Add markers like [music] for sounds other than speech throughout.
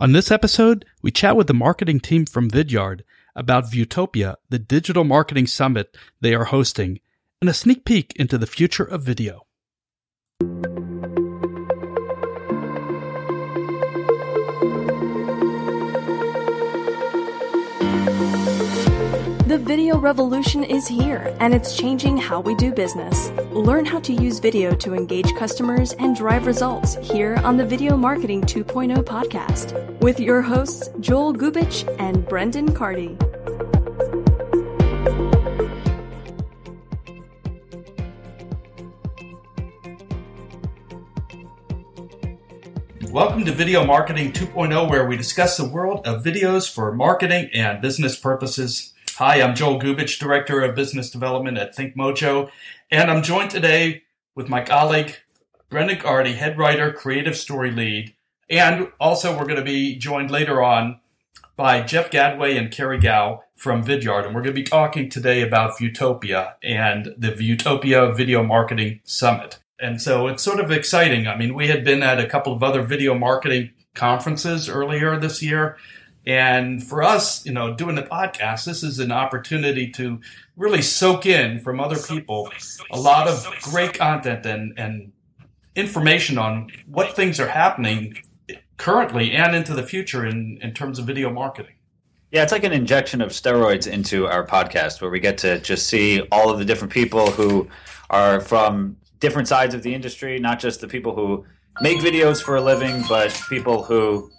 On this episode, we chat with the marketing team from Vidyard about Viewtopia, the digital marketing summit they are hosting, and a sneak peek into the future of video. The video revolution is here, and it's changing how we do business. Learn how to use video to engage customers and drive results here on the Video Marketing 2.0 podcast with your hosts, Joel Gubich and Brendan Cardy. Welcome to Video Marketing 2.0, where we discuss the world of videos for marketing and business purposes. Hi, I'm Joel Gubich, Director of Business Development at ThinkMojo, and I'm joined today with my colleague, Brendan Cardy, Head Writer, Creative Story Lead, and also we're going to be joined later on by Jeff Gadway and Carrie Gao from Vidyard, and we're going to be talking today about Viewtopia and the Viewtopia Video Marketing Summit. And so it's sort of exciting. I mean, we had been at a couple of other video marketing conferences earlier this year, and for us, you know, doing the podcast, this is an opportunity to really soak in from other people a lot of great content and, and information on what things are happening currently and into the future in, in terms of video marketing. Yeah, it's like an injection of steroids into our podcast where we get to just see all of the different people who are from different sides of the industry, not just the people who make videos for a living, but people who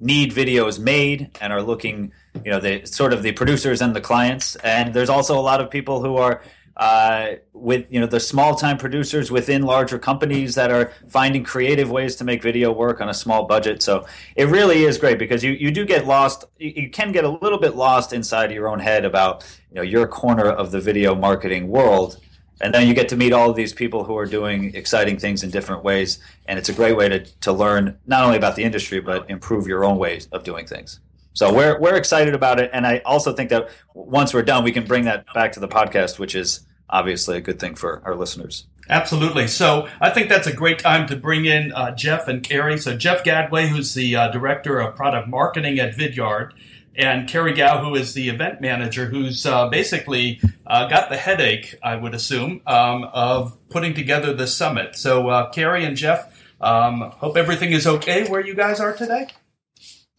need videos made and are looking, you know, the sort of the producers and the clients. And there's also a lot of people who are uh, with you know the small time producers within larger companies that are finding creative ways to make video work on a small budget. So it really is great because you, you do get lost. You, you can get a little bit lost inside your own head about you know your corner of the video marketing world and then you get to meet all of these people who are doing exciting things in different ways and it's a great way to, to learn not only about the industry but improve your own ways of doing things so we're, we're excited about it and i also think that once we're done we can bring that back to the podcast which is obviously a good thing for our listeners Absolutely. So I think that's a great time to bring in uh, Jeff and Carrie. So Jeff Gadway, who's the uh, director of product marketing at Vidyard, and Carrie Gao, who is the event manager, who's uh, basically uh, got the headache, I would assume, um, of putting together the summit. So, uh, Carrie and Jeff, um, hope everything is okay where you guys are today.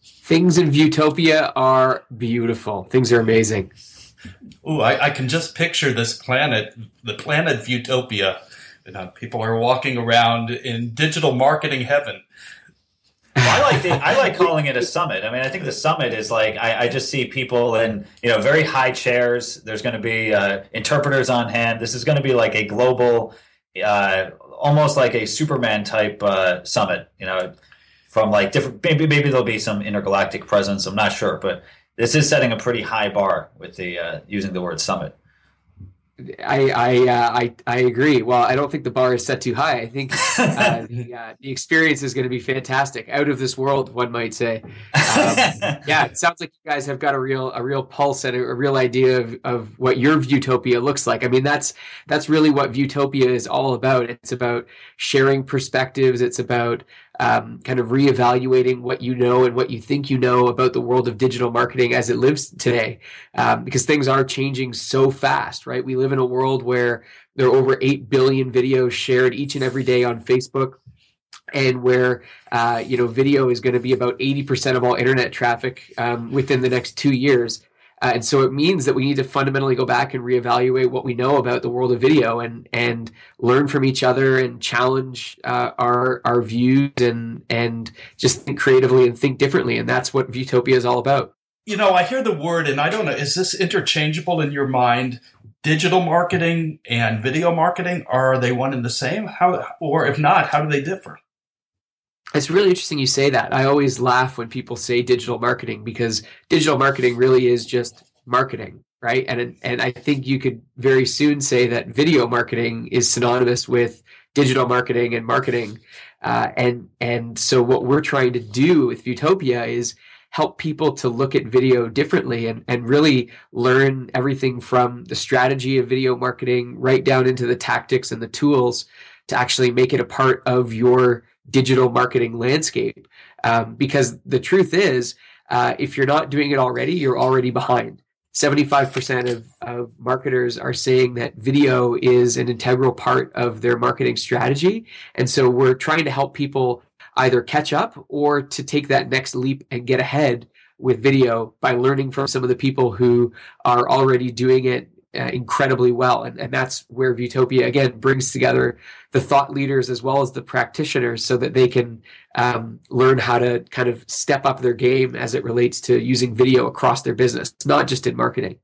Things in Viewtopia are beautiful. Things are amazing. Ooh, I, I can just picture this planet, the planet Viewtopia. You know, people are walking around in digital marketing heaven. Well, I like the, I like calling it a summit. I mean, I think the summit is like I, I just see people in you know very high chairs. There's going to be uh, interpreters on hand. This is going to be like a global, uh, almost like a Superman type uh, summit. You know, from like different. Maybe maybe there'll be some intergalactic presence. I'm not sure, but this is setting a pretty high bar with the uh, using the word summit. I I, uh, I I agree. Well, I don't think the bar is set too high. I think [laughs] uh, the, uh, the experience is going to be fantastic, out of this world, one might say. Um, [laughs] yeah, it sounds like you guys have got a real a real pulse and a, a, real idea of, of what your Viewtopia looks like. I mean, that's that's really what Viewtopia is all about. It's about sharing perspectives. It's about um, kind of reevaluating what you know and what you think you know about the world of digital marketing as it lives today, um, because things are changing so fast, right? We live in a world where there are over 8 billion videos shared each and every day on Facebook and where uh, you know video is going to be about 80% of all internet traffic um, within the next two years uh, and so it means that we need to fundamentally go back and reevaluate what we know about the world of video and and learn from each other and challenge uh, our our views and and just think creatively and think differently. And that's what Viewtopia is all about. You know, I hear the word, and I don't know, is this interchangeable in your mind? Digital marketing and video marketing are they one and the same? How, or if not, how do they differ? It's really interesting you say that. I always laugh when people say digital marketing because digital marketing really is just marketing, right? And and I think you could very soon say that video marketing is synonymous with digital marketing and marketing. Uh, and and so what we're trying to do with Viewtopia is help people to look at video differently and, and really learn everything from the strategy of video marketing right down into the tactics and the tools to actually make it a part of your digital marketing landscape. Um, because the truth is, uh, if you're not doing it already, you're already behind. 75% of, of marketers are saying that video is an integral part of their marketing strategy. And so we're trying to help people either catch up or to take that next leap and get ahead with video by learning from some of the people who are already doing it uh, incredibly well. And, and that's where Viewtopia, again, brings together the thought leaders as well as the practitioners so that they can um, learn how to kind of step up their game as it relates to using video across their business, not just in marketing.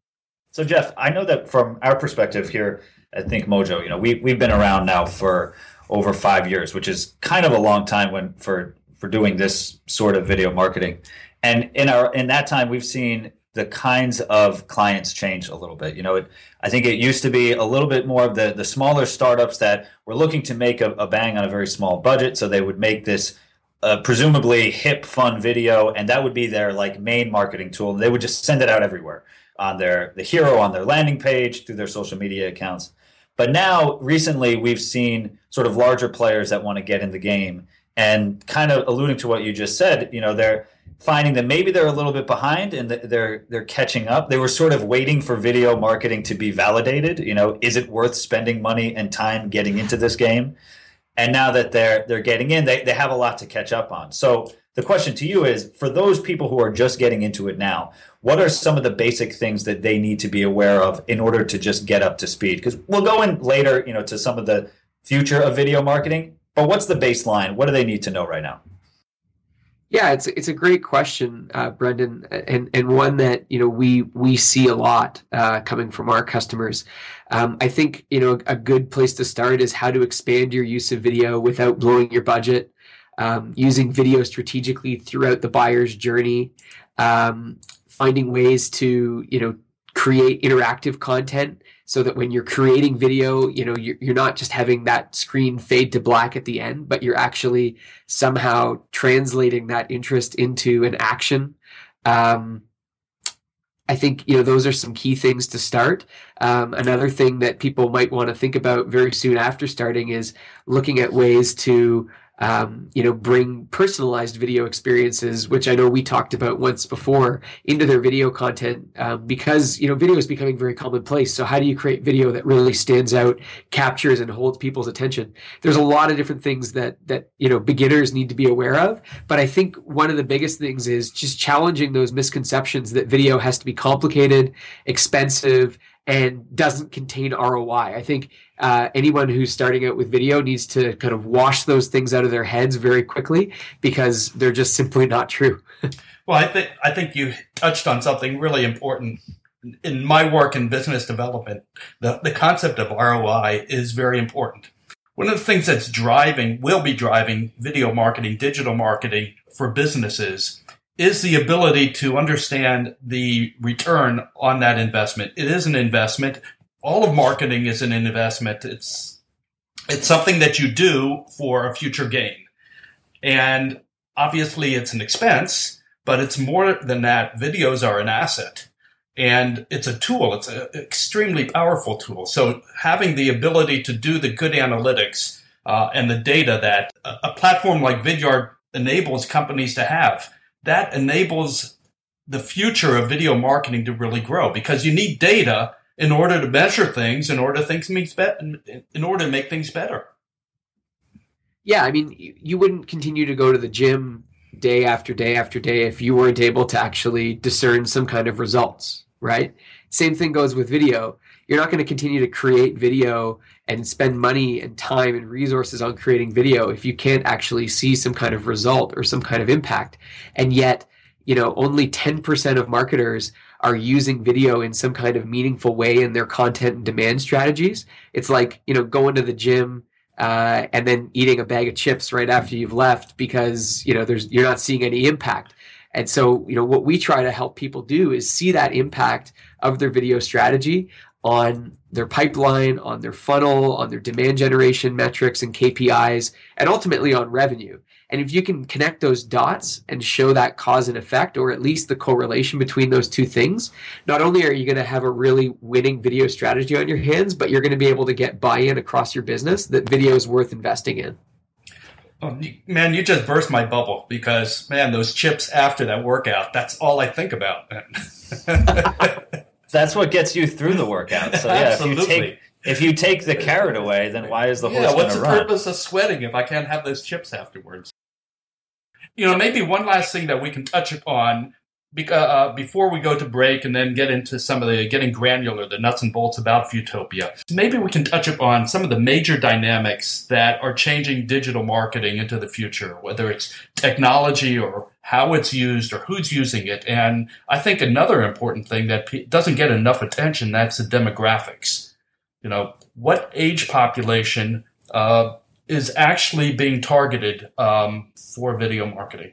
So, Jeff, I know that from our perspective here at ThinkMojo, you know, we, we've been around now for over five years, which is kind of a long time when for for doing this sort of video marketing. And in our in that time, we've seen the kinds of clients change a little bit. You know, it, I think it used to be a little bit more of the the smaller startups that were looking to make a, a bang on a very small budget, so they would make this uh, presumably hip, fun video, and that would be their like main marketing tool. They would just send it out everywhere on their the hero on their landing page through their social media accounts. But now, recently, we've seen sort of larger players that want to get in the game, and kind of alluding to what you just said. You know, they're finding that maybe they're a little bit behind and they're they're catching up. They were sort of waiting for video marketing to be validated. You know, is it worth spending money and time getting into this game? And now that they're they're getting in, they, they have a lot to catch up on. So the question to you is for those people who are just getting into it now, what are some of the basic things that they need to be aware of in order to just get up to speed? Because we'll go in later, you know, to some of the future of video marketing, but what's the baseline? What do they need to know right now? Yeah, it's it's a great question, uh, Brendan, and and one that you know we we see a lot uh, coming from our customers. Um, I think you know a good place to start is how to expand your use of video without blowing your budget. Um, using video strategically throughout the buyer's journey, um, finding ways to you know create interactive content so that when you're creating video, you know, you're, you're not just having that screen fade to black at the end, but you're actually somehow translating that interest into an action. Um, I think you know those are some key things to start. Um, another thing that people might want to think about very soon after starting is looking at ways to um, you know, bring personalized video experiences, which I know we talked about once before, into their video content um, because you know video is becoming very commonplace. So how do you create video that really stands out, captures, and holds people's attention? There's a lot of different things that that you know beginners need to be aware of, but I think one of the biggest things is just challenging those misconceptions that video has to be complicated, expensive, and doesn't contain ROI. I think uh, anyone who's starting out with video needs to kind of wash those things out of their heads very quickly because they're just simply not true. [laughs] well, I think I think you touched on something really important. In my work in business development, the, the concept of ROI is very important. One of the things that's driving, will be driving video marketing, digital marketing for businesses is the ability to understand the return on that investment. It is an investment. All of marketing is an investment. It's it's something that you do for a future gain. And obviously it's an expense, but it's more than that. Videos are an asset and it's a tool. It's an extremely powerful tool. So having the ability to do the good analytics uh, and the data that a platform like Vidyard enables companies to have that enables the future of video marketing to really grow because you need data in order to measure things, in order to things be- in order to make things better. Yeah, I mean, you wouldn't continue to go to the gym day after day after day if you weren't able to actually discern some kind of results, right? Same thing goes with video. You're not going to continue to create video and spend money and time and resources on creating video if you can't actually see some kind of result or some kind of impact. And yet, you know, only 10% of marketers are using video in some kind of meaningful way in their content and demand strategies. It's like, you know, going to the gym uh, and then eating a bag of chips right after you've left because, you know, there's you're not seeing any impact. And so, you know, what we try to help people do is see that impact of their video strategy on their pipeline, on their funnel, on their demand generation metrics and KPIs, and ultimately on revenue. And if you can connect those dots and show that cause and effect, or at least the correlation between those two things, not only are you going to have a really winning video strategy on your hands, but you're going to be able to get buy in across your business that video is worth investing in. Oh, man, you just burst my bubble because man, those chips after that workout, that's all I think about. [laughs] that's what gets you through the workout. So yeah, Absolutely. if you take if you take the carrot away, then why is the horse? Yeah, what's the purpose of sweating if I can't have those chips afterwards? You know, maybe one last thing that we can touch upon uh, uh, before we go to break and then get into some of the getting granular, the nuts and bolts about Viewtopia, maybe we can touch upon some of the major dynamics that are changing digital marketing into the future, whether it's technology or how it's used or who's using it. And I think another important thing that doesn't get enough attention, that's the demographics. You know, what age population uh, is actually being targeted um, for video marketing?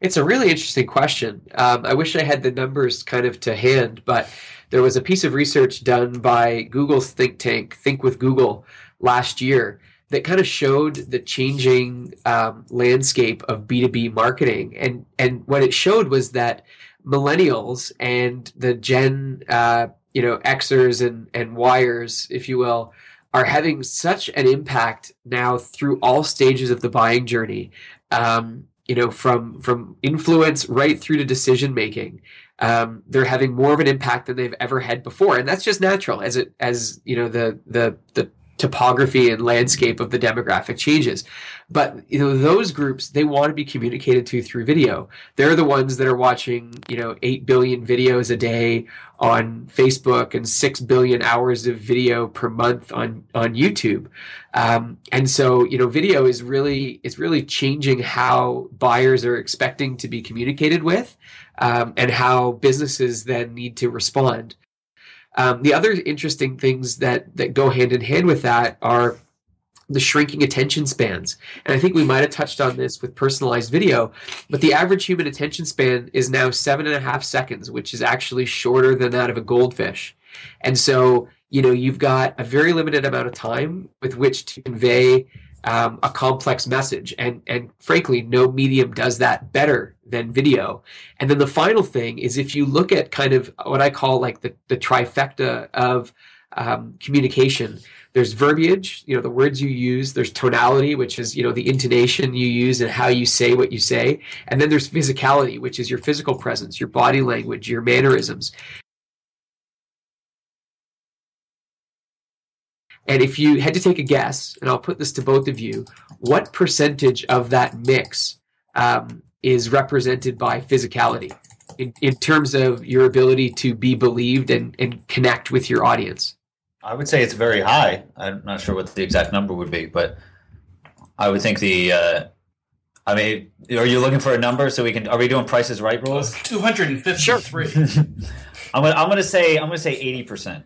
It's a really interesting question. Um, I wish I had the numbers kind of to hand, but there was a piece of research done by Google's think tank, Think with Google, last year that kind of showed the changing um, landscape of B2B marketing. And, and what it showed was that millennials and the Gen, uh, you know, Xers and, and wires if you will, are having such an impact now through all stages of the buying journey. Um, you know, from from influence right through to decision making. Um, they're having more of an impact than they've ever had before, and that's just natural as it as you know the the the topography and landscape of the demographic changes. But you know those groups they want to be communicated to through video. They're the ones that are watching you know eight billion videos a day on Facebook and six billion hours of video per month on on YouTube. Um, and so you know video is really is really changing how buyers are expecting to be communicated with. Um, and how businesses then need to respond. Um, the other interesting things that that go hand in hand with that are the shrinking attention spans. And I think we might have touched on this with personalized video, but the average human attention span is now seven and a half seconds, which is actually shorter than that of a goldfish. And so, you know, you've got a very limited amount of time with which to convey um, a complex message. And, and frankly, no medium does that better than video. And then the final thing is if you look at kind of what I call like the, the trifecta of um, communication, there's verbiage, you know, the words you use, there's tonality, which is, you know, the intonation you use and how you say what you say. And then there's physicality, which is your physical presence, your body language, your mannerisms. And if you had to take a guess, and I'll put this to both of you, what percentage of that mix um, is represented by physicality in, in terms of your ability to be believed and, and connect with your audience? I would say it's very high. I'm not sure what the exact number would be, but I would think the. Uh, I mean, are you looking for a number so we can? Are we doing Price is Right rules? Two hundred and fifty-three. [laughs] I'm gonna. I'm gonna say. I'm gonna say eighty percent.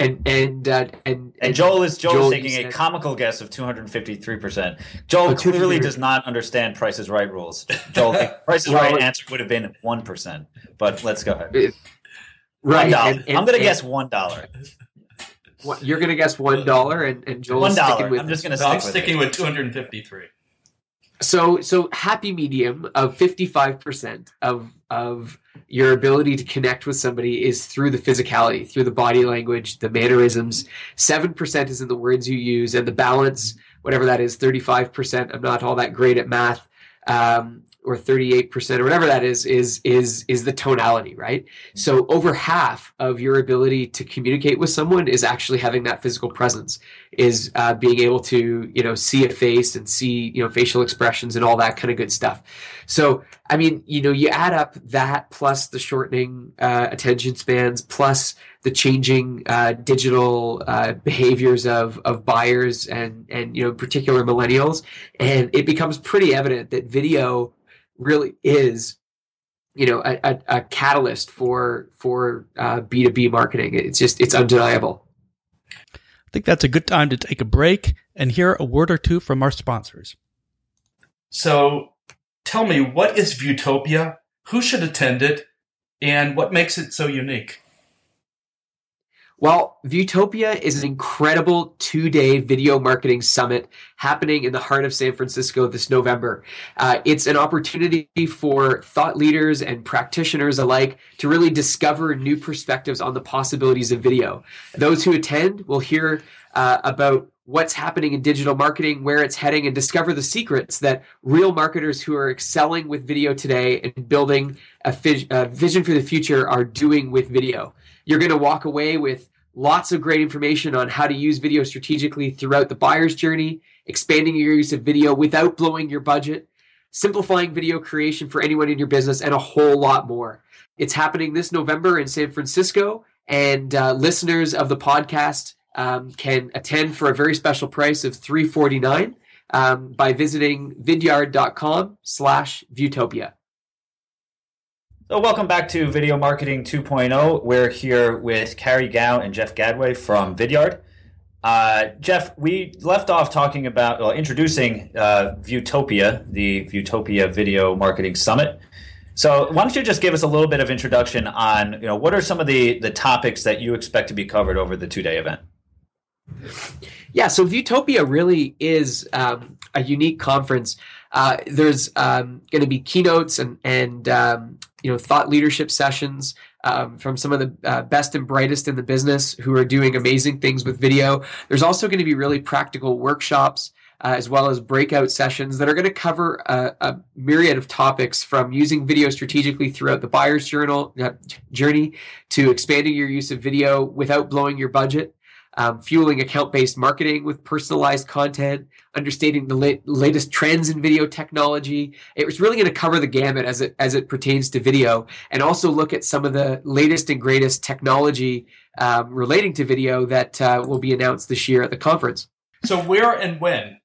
And and uh, and, and Joel is Joel, Joel is taking said, a comical guess of 253 percent. Joel oh, clearly does not understand Price is Right rules. Joel, the [laughs] Price is well, Right answer would have been one percent. But let's go ahead. Right, and, and, I'm going to guess one dollar. You're going to guess one dollar, and and Joel's $1. sticking with. I'm just going to. No, I'm sticking with 253. So so happy medium of 55 percent of of your ability to connect with somebody is through the physicality, through the body language, the mannerisms. 7% is in the words you use, and the balance, whatever that is, 35%. I'm not all that great at math. Um, or 38% or whatever that is is is is the tonality right? So over half of your ability to communicate with someone is actually having that physical presence is uh, being able to you know see a face and see you know facial expressions and all that kind of good stuff. So i mean you know you add up that plus the shortening uh, attention spans plus the changing uh, digital uh, behaviors of of buyers and and you know particular millennials and it becomes pretty evident that video really is you know a, a, a catalyst for for uh, b2b marketing. It's just it's undeniable. I think that's a good time to take a break and hear a word or two from our sponsors. So tell me what is viewtopia? Who should attend it? And what makes it so unique well, Viewtopia is an incredible two day video marketing summit happening in the heart of San Francisco this November. Uh, it's an opportunity for thought leaders and practitioners alike to really discover new perspectives on the possibilities of video. Those who attend will hear uh, about what's happening in digital marketing, where it's heading, and discover the secrets that real marketers who are excelling with video today and building a, fi- a vision for the future are doing with video. You're going to walk away with lots of great information on how to use video strategically throughout the buyer's journey, expanding your use of video without blowing your budget, simplifying video creation for anyone in your business, and a whole lot more. It's happening this November in San Francisco, and uh, listeners of the podcast um, can attend for a very special price of three forty nine um, by visiting vidyard.com slash viewtopia. So welcome back to Video Marketing 2.0. We're here with Carrie Gao and Jeff Gadway from Vidyard. Uh, Jeff, we left off talking about, well, introducing uh, Viewtopia, the Viewtopia Video Marketing Summit. So why don't you just give us a little bit of introduction on, you know, what are some of the, the topics that you expect to be covered over the two-day event? Yeah, so Viewtopia really is um, a unique conference. Uh, there's um, going to be keynotes and and um, you know thought leadership sessions um, from some of the uh, best and brightest in the business who are doing amazing things with video. There's also going to be really practical workshops. Uh, as well as breakout sessions that are going to cover a, a, myriad of topics from using video strategically throughout the buyer's journal, uh, journey to expanding your use of video without blowing your budget um, fueling account based marketing with personalized content, understanding the la- latest trends in video technology. It was really going to cover the gamut as it as it pertains to video, and also look at some of the latest and greatest technology um, relating to video that uh, will be announced this year at the conference. So, where and when?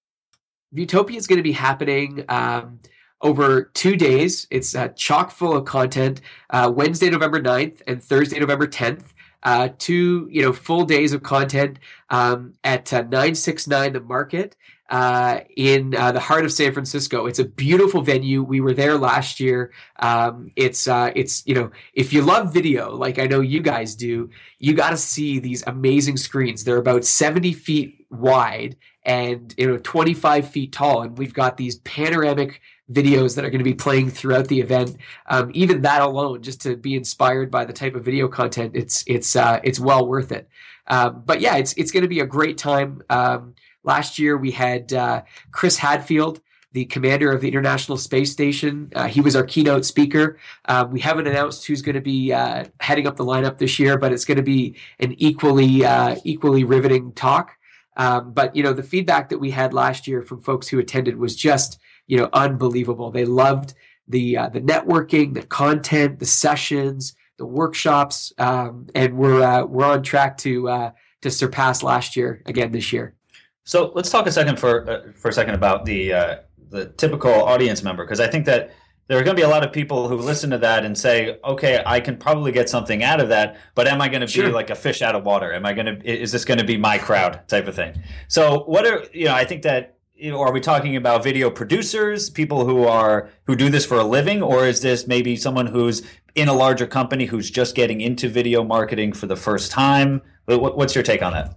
Viewtopia is going to be happening. Um, over two days. It's uh, chock full of content. Uh, Wednesday, November 9th and Thursday, November 10th uh, two you know full days of content um, at uh, 969 the market uh, in uh, the heart of San Francisco. It's a beautiful venue. We were there last year. Um, it's uh, it's you know if you love video like I know you guys do, you got to see these amazing screens. They're about 70 feet wide and you know 25 feet tall, and we've got these panoramic videos that are going to be playing throughout the event. Um, even that alone, just to be inspired by the type of video content, it's it's uh, it's well worth it. Um, but yeah, it's it's going to be a great time. Um, last year we had uh, Chris Hadfield. The commander of the International Space Station. Uh, he was our keynote speaker. Um, we haven't announced who's going to be uh, heading up the lineup this year, but it's going to be an equally uh, equally riveting talk. Um, but you know, the feedback that we had last year from folks who attended was just you know unbelievable. They loved the uh, the networking, the content, the sessions, the workshops, um, and we're uh, we're on track to uh, to surpass last year again this year. So let's talk a second for uh, for a second about the uh, the typical audience member because I think that there are going to be a lot of people who listen to that and say, "Okay, I can probably get something out of that, but am I going to sure. be like a fish out of water? Am I going to is this going to be my crowd type of thing?" So what are you know? I think that you know, are we talking about video producers, people who are who do this for a living, or is this maybe someone who's in a larger company who's just getting into video marketing for the first time? What's your take on that?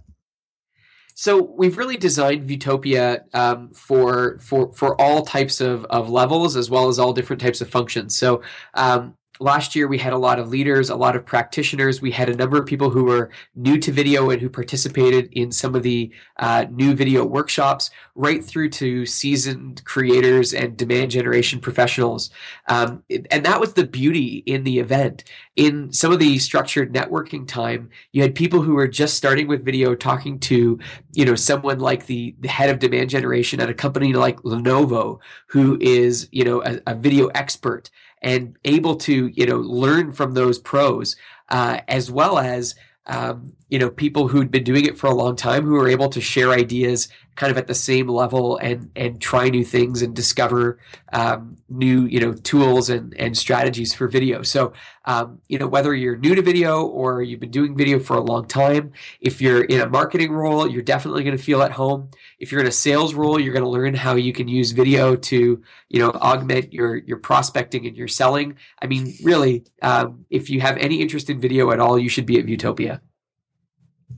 So we've really designed Viewtopia um, for for for all types of, of levels as well as all different types of functions. So um, last year we had a lot of leaders, a lot of practitioners. We had a number of people who were new to video and who participated in some of the uh, new video workshops, right through to seasoned creators and demand generation professionals. Um, and that was the beauty in the event. In some of the structured networking time, you had people who were just starting with video talking to, you know, someone like the, the head of demand generation at a company like Lenovo, who is, you know, a, a video expert and able to you know learn from those pros uh, as well as um, you know people who'd been doing it for a long time who are able to share ideas kind of at the same level and and try new things and discover um, new you know tools and and strategies for video. So um, you know whether you're new to video or you've been doing video for a long time, if you're in a marketing role, you're definitely going to feel at home. If you're in a sales role, you're going to learn how you can use video to you know augment your your prospecting and your selling. I mean, really, um, if you have any interest in video at all, you should be at Viewtopia.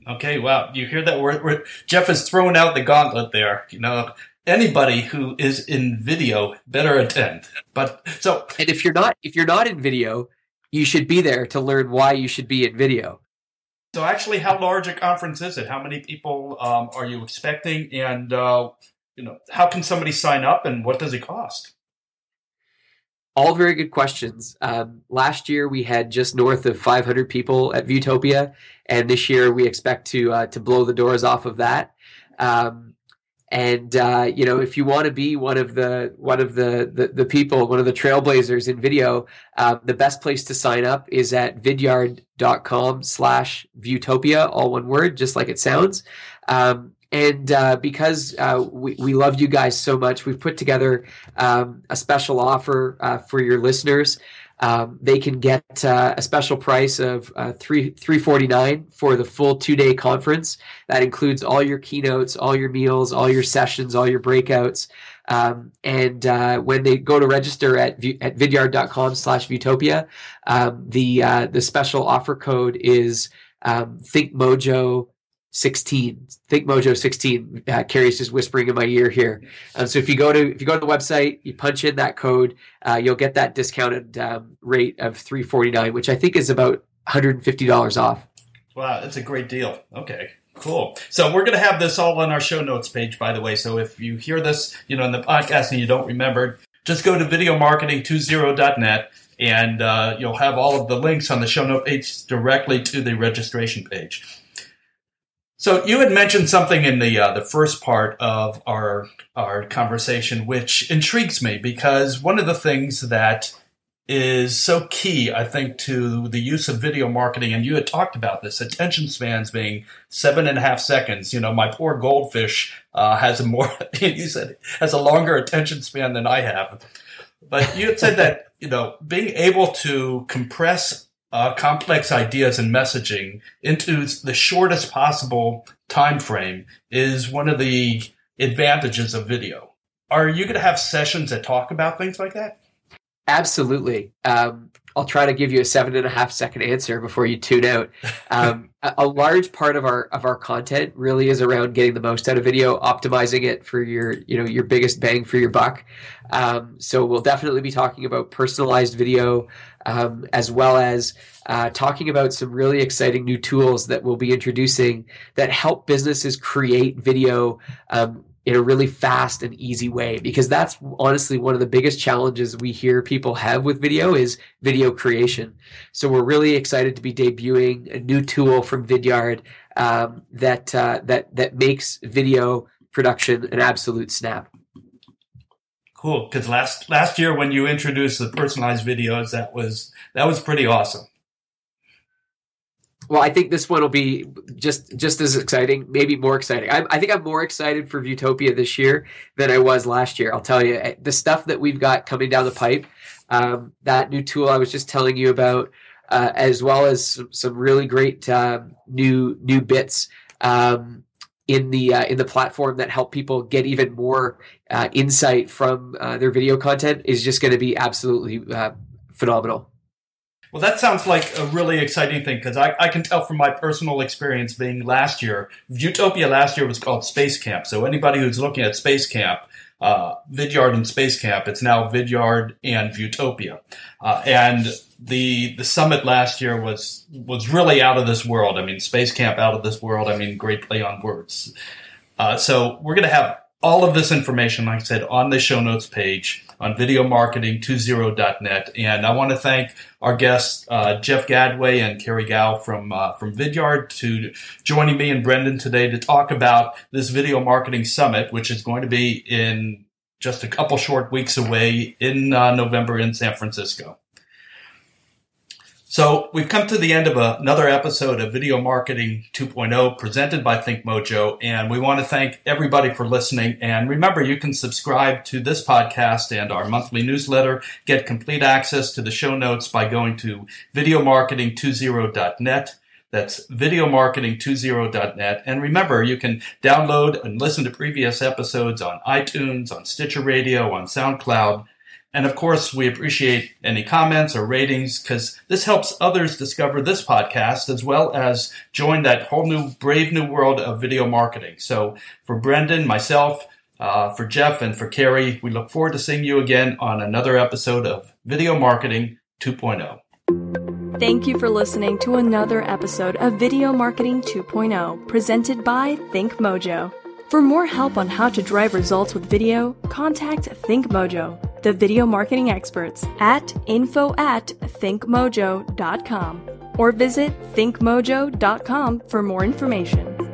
Okay, wow. You hear that? We're, we're, Jeff is throwing out the gauntlet there. You know, anybody who is in video better attend. But so, and if you're not, if you're not in video, you should be there to learn why you should be in video. So, actually, how large a conference is it? How many people um, are you expecting? And uh, you know, how can somebody sign up, and what does it cost? All very good questions. Um, last year we had just north of 500 people at Viewtopia, and this year we expect to uh, to blow the doors off of that. Um, and uh, you know, if you want to be one of the one of the, the, the people, one of the trailblazers in video, uh, the best place to sign up is at vidyard.com slash viewtopia, all one word, just like it sounds. Um, and uh, because uh, we, we love you guys so much, we've put together um, a special offer uh, for your listeners. Um, they can get uh, a special price of uh, three three forty nine for the full two day conference. That includes all your keynotes, all your meals, all your sessions, all your breakouts. Um, and uh, when they go to register at at vidyard.com slash viewtopia, um, the the special offer code is um, ThinkMojo 16 think mojo 16 uh, carrie's just whispering in my ear here. Um, so if you go to if you go to the website you punch in that code uh, you'll get that discounted um, rate of 349 which i think is about $150 off. Wow that's a great deal. Okay cool. So we're going to have this all on our show notes page by the way. So if you hear this you know in the podcast and you don't remember just go to videomarketing20.net and uh, you'll have all of the links on the show note page directly to the registration page so you had mentioned something in the uh, the first part of our our conversation, which intrigues me because one of the things that is so key, I think, to the use of video marketing, and you had talked about this attention spans being seven and a half seconds. You know, my poor goldfish uh, has a more [laughs] you said has a longer attention span than I have. But you had said that you know being able to compress uh, complex ideas and messaging into the shortest possible time frame is one of the advantages of video. Are you going to have sessions that talk about things like that? Absolutely. Um, I'll try to give you a seven and a half second answer before you tune out. Um, [laughs] a, a large part of our of our content really is around getting the most out of video, optimizing it for your you know your biggest bang for your buck. Um, so we'll definitely be talking about personalized video, um, as well as uh, talking about some really exciting new tools that we'll be introducing that help businesses create video um, in a really fast and easy way because that's honestly one of the biggest challenges we hear people have with video is video creation. So we're really excited to be debuting a new tool from vidyard um, that uh, that that makes video production an absolute snap. Cool, because last last year when you introduced the personalized videos, that was that was pretty awesome. Well, I think this one will be just just as exciting, maybe more exciting. I, I think I'm more excited for Viewtopia this year than I was last year. I'll tell you, eh, the stuff that we've got coming down the pipe, um, that new tool I was just telling you about, uh, as well as some, some really great uh, new new bits. Um, in the uh, in the platform that help people get even more uh, insight from uh, their video content is just going to be absolutely uh, phenomenal. Well, that sounds like a really exciting thing because I, I, can tell from my personal experience being last year, Viewtopia last year was called Space Camp. So anybody who's looking at Space Camp, uh, Vidyard and Space Camp, it's now Vidyard and Viewtopia. Uh, and the the summit last year was was really out of this world. I mean, Space Camp out of this world. I mean, great play on words. Uh, so we're going to have all of this information, like I said, on the show notes page on videomarketing20.net. And I want to thank our guests, uh, Jeff Gadway and Carrie Gao from, uh, from Vidyard to joining me and Brendan today to talk about this video marketing summit, which is going to be in just a couple short weeks away in uh, November in San Francisco. So we've come to the end of another episode of Video Marketing 2.0 presented by ThinkMojo, and we want to thank everybody for listening. And remember, you can subscribe to this podcast and our monthly newsletter, get complete access to the show notes by going to videomarketing20.net. That's videomarketing20.net. And remember, you can download and listen to previous episodes on iTunes, on Stitcher Radio, on SoundCloud, and of course, we appreciate any comments or ratings because this helps others discover this podcast as well as join that whole new, brave new world of video marketing. So for Brendan, myself, uh, for Jeff, and for Carrie, we look forward to seeing you again on another episode of Video Marketing 2.0. Thank you for listening to another episode of Video Marketing 2.0 presented by ThinkMojo. For more help on how to drive results with video, contact ThinkMojo, the video marketing experts, at info at thinkmojo.com or visit thinkmojo.com for more information.